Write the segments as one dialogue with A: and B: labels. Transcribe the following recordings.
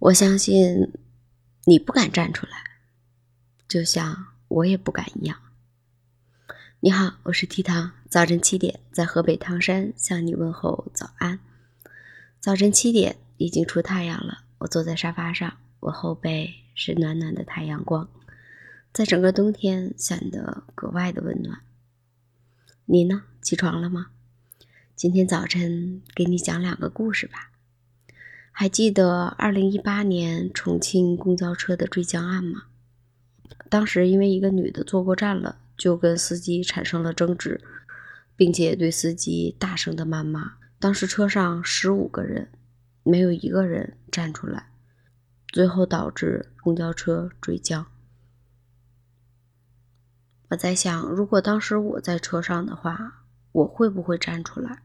A: 我相信你不敢站出来，就像我也不敢一样。你好，我是 T 糖，早晨七点在河北唐山向你问候早安。早晨七点已经出太阳了，我坐在沙发上，我后背是暖暖的太阳光，在整个冬天显得格外的温暖。你呢？起床了吗？今天早晨给你讲两个故事吧。还记得二零一八年重庆公交车的追江案吗？当时因为一个女的坐过站了，就跟司机产生了争执，并且对司机大声的谩骂。当时车上十五个人，没有一个人站出来，最后导致公交车追江。我在想，如果当时我在车上的话，我会不会站出来？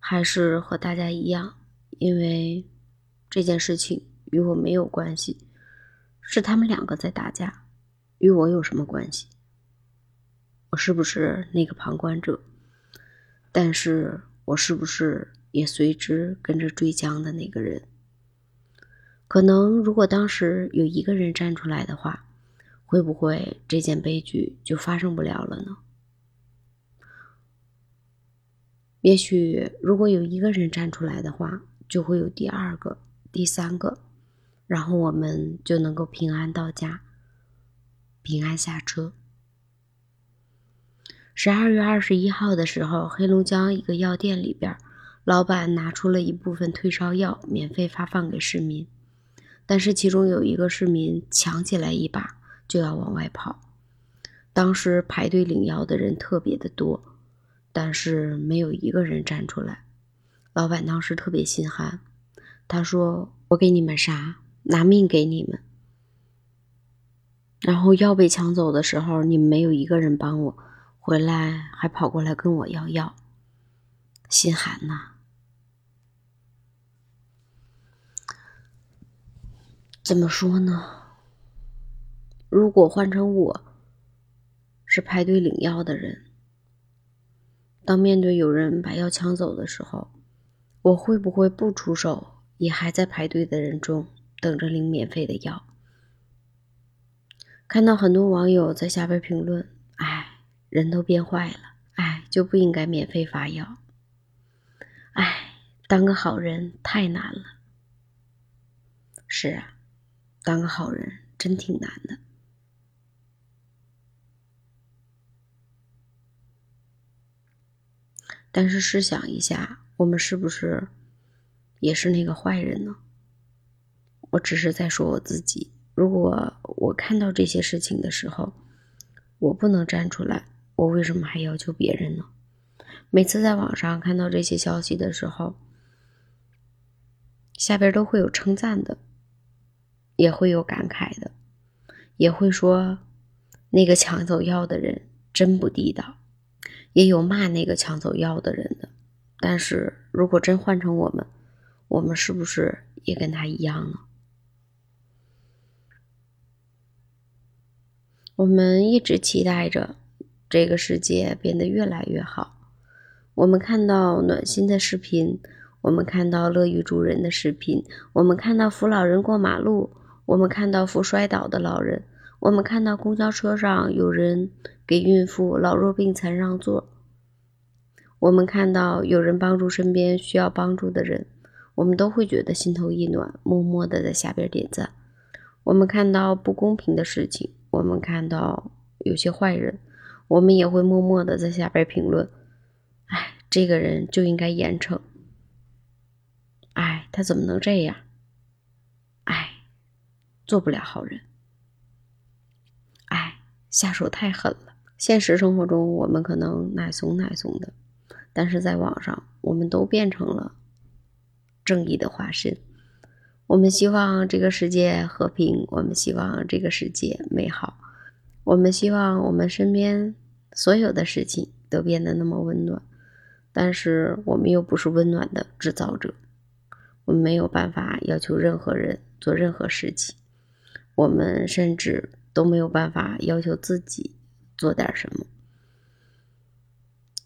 A: 还是和大家一样，因为。这件事情与我没有关系，是他们两个在打架，与我有什么关系？我是不是那个旁观者？但是我是不是也随之跟着追江的那个人？可能如果当时有一个人站出来的话，会不会这件悲剧就发生不了了呢？也许如果有一个人站出来的话，就会有第二个。第三个，然后我们就能够平安到家，平安下车。十二月二十一号的时候，黑龙江一个药店里边，老板拿出了一部分退烧药，免费发放给市民。但是其中有一个市民抢起来一把，就要往外跑。当时排队领药的人特别的多，但是没有一个人站出来。老板当时特别心寒。他说：“我给你们啥？拿命给你们。然后药被抢走的时候，你们没有一个人帮我，回来还跑过来跟我要药，心寒呐。怎么说呢？如果换成我，是排队领药的人，当面对有人把药抢走的时候，我会不会不出手？”也还在排队的人中等着领免费的药。看到很多网友在下边评论：“哎，人都变坏了，哎，就不应该免费发药。哎，当个好人太难了。”是啊，当个好人真挺难的。但是试想一下，我们是不是？也是那个坏人呢。我只是在说我自己。如果我看到这些事情的时候，我不能站出来，我为什么还要求别人呢？每次在网上看到这些消息的时候，下边都会有称赞的，也会有感慨的，也会说那个抢走药的人真不地道，也有骂那个抢走药的人的。但是如果真换成我们，我们是不是也跟他一样呢？我们一直期待着这个世界变得越来越好。我们看到暖心的视频，我们看到乐于助人的视频，我们看到扶老人过马路，我们看到扶摔倒的老人，我们看到公交车上有人给孕妇、老弱病残让座，我们看到有人帮助身边需要帮助的人。我们都会觉得心头一暖，默默的在下边点赞。我们看到不公平的事情，我们看到有些坏人，我们也会默默的在下边评论：“哎，这个人就应该严惩。”哎，他怎么能这样？哎，做不了好人。哎，下手太狠了。现实生活中，我们可能奶怂奶怂的，但是在网上，我们都变成了。正义的化身。我们希望这个世界和平，我们希望这个世界美好，我们希望我们身边所有的事情都变得那么温暖。但是我们又不是温暖的制造者，我们没有办法要求任何人做任何事情，我们甚至都没有办法要求自己做点什么。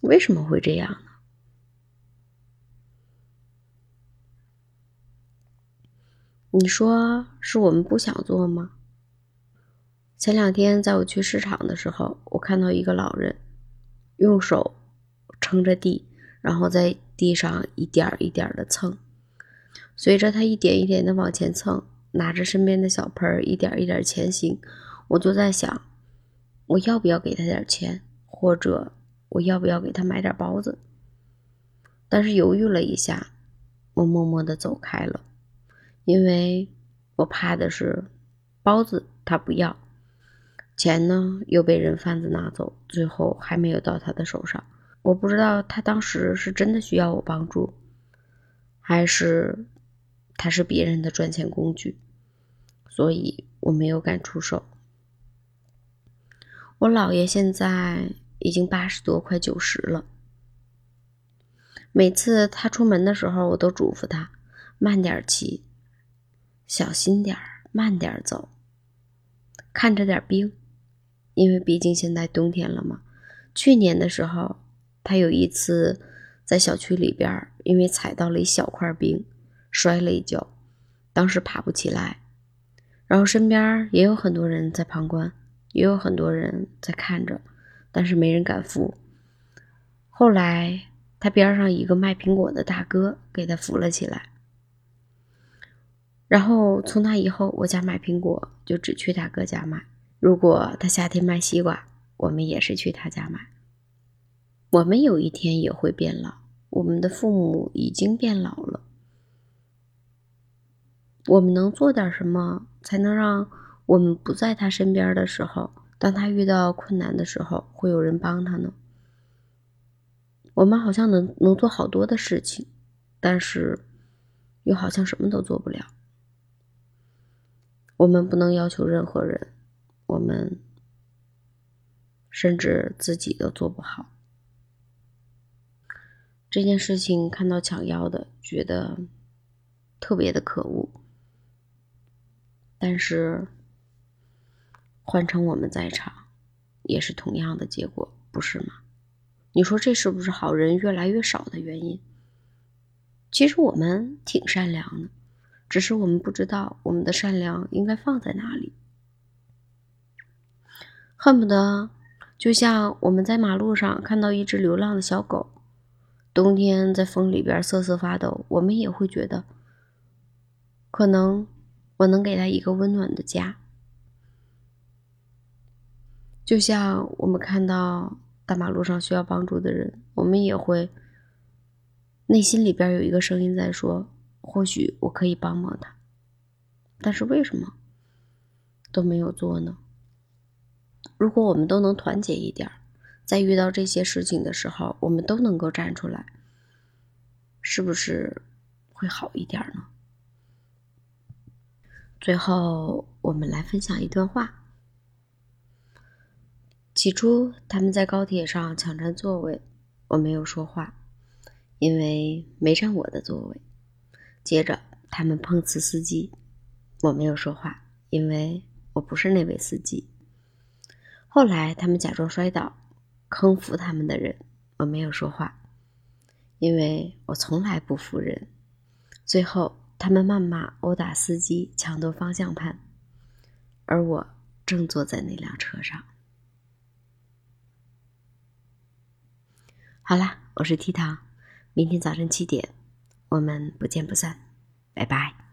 A: 为什么会这样？你说是我们不想做吗？前两天在我去市场的时候，我看到一个老人用手撑着地，然后在地上一点一点的蹭。随着他一点一点的往前蹭，拿着身边的小盆儿一点一点前行，我就在想，我要不要给他点钱，或者我要不要给他买点包子？但是犹豫了一下，我默默的走开了，因为我怕的是包子他不要。钱呢又被人贩子拿走，最后还没有到他的手上。我不知道他当时是真的需要我帮助，还是他是别人的赚钱工具，所以我没有敢出手。我姥爷现在已经八十多，快九十了。每次他出门的时候，我都嘱咐他慢点骑，小心点儿，慢点儿走，看着点冰。因为毕竟现在冬天了嘛。去年的时候，他有一次在小区里边，因为踩到了一小块冰，摔了一跤，当时爬不起来。然后身边也有很多人在旁观，也有很多人在看着，但是没人敢扶。后来他边上一个卖苹果的大哥给他扶了起来。然后从那以后，我家买苹果就只去大哥家买。如果他夏天卖西瓜，我们也是去他家买。我们有一天也会变老，我们的父母已经变老了。我们能做点什么，才能让我们不在他身边的时候，当他遇到困难的时候，会有人帮他呢？我们好像能能做好多的事情，但是又好像什么都做不了。我们不能要求任何人。我们甚至自己都做不好这件事情，看到抢药的，觉得特别的可恶。但是换成我们在场，也是同样的结果，不是吗？你说这是不是好人越来越少的原因？其实我们挺善良的，只是我们不知道我们的善良应该放在哪里。恨不得就像我们在马路上看到一只流浪的小狗，冬天在风里边瑟瑟发抖，我们也会觉得，可能我能给它一个温暖的家。就像我们看到大马路上需要帮助的人，我们也会内心里边有一个声音在说，或许我可以帮帮他，但是为什么都没有做呢？如果我们都能团结一点，在遇到这些事情的时候，我们都能够站出来，是不是会好一点呢？最后，我们来分享一段话。起初，他们在高铁上抢占座位，我没有说话，因为没占我的座位。接着，他们碰瓷司机，我没有说话，因为我不是那位司机。后来，他们假装摔倒，坑扶他们的人，我没有说话，因为我从来不扶人。最后，他们谩骂、殴打司机、抢夺方向盘，而我正坐在那辆车上。好啦，我是 T 糖，明天早晨七点，我们不见不散，拜拜。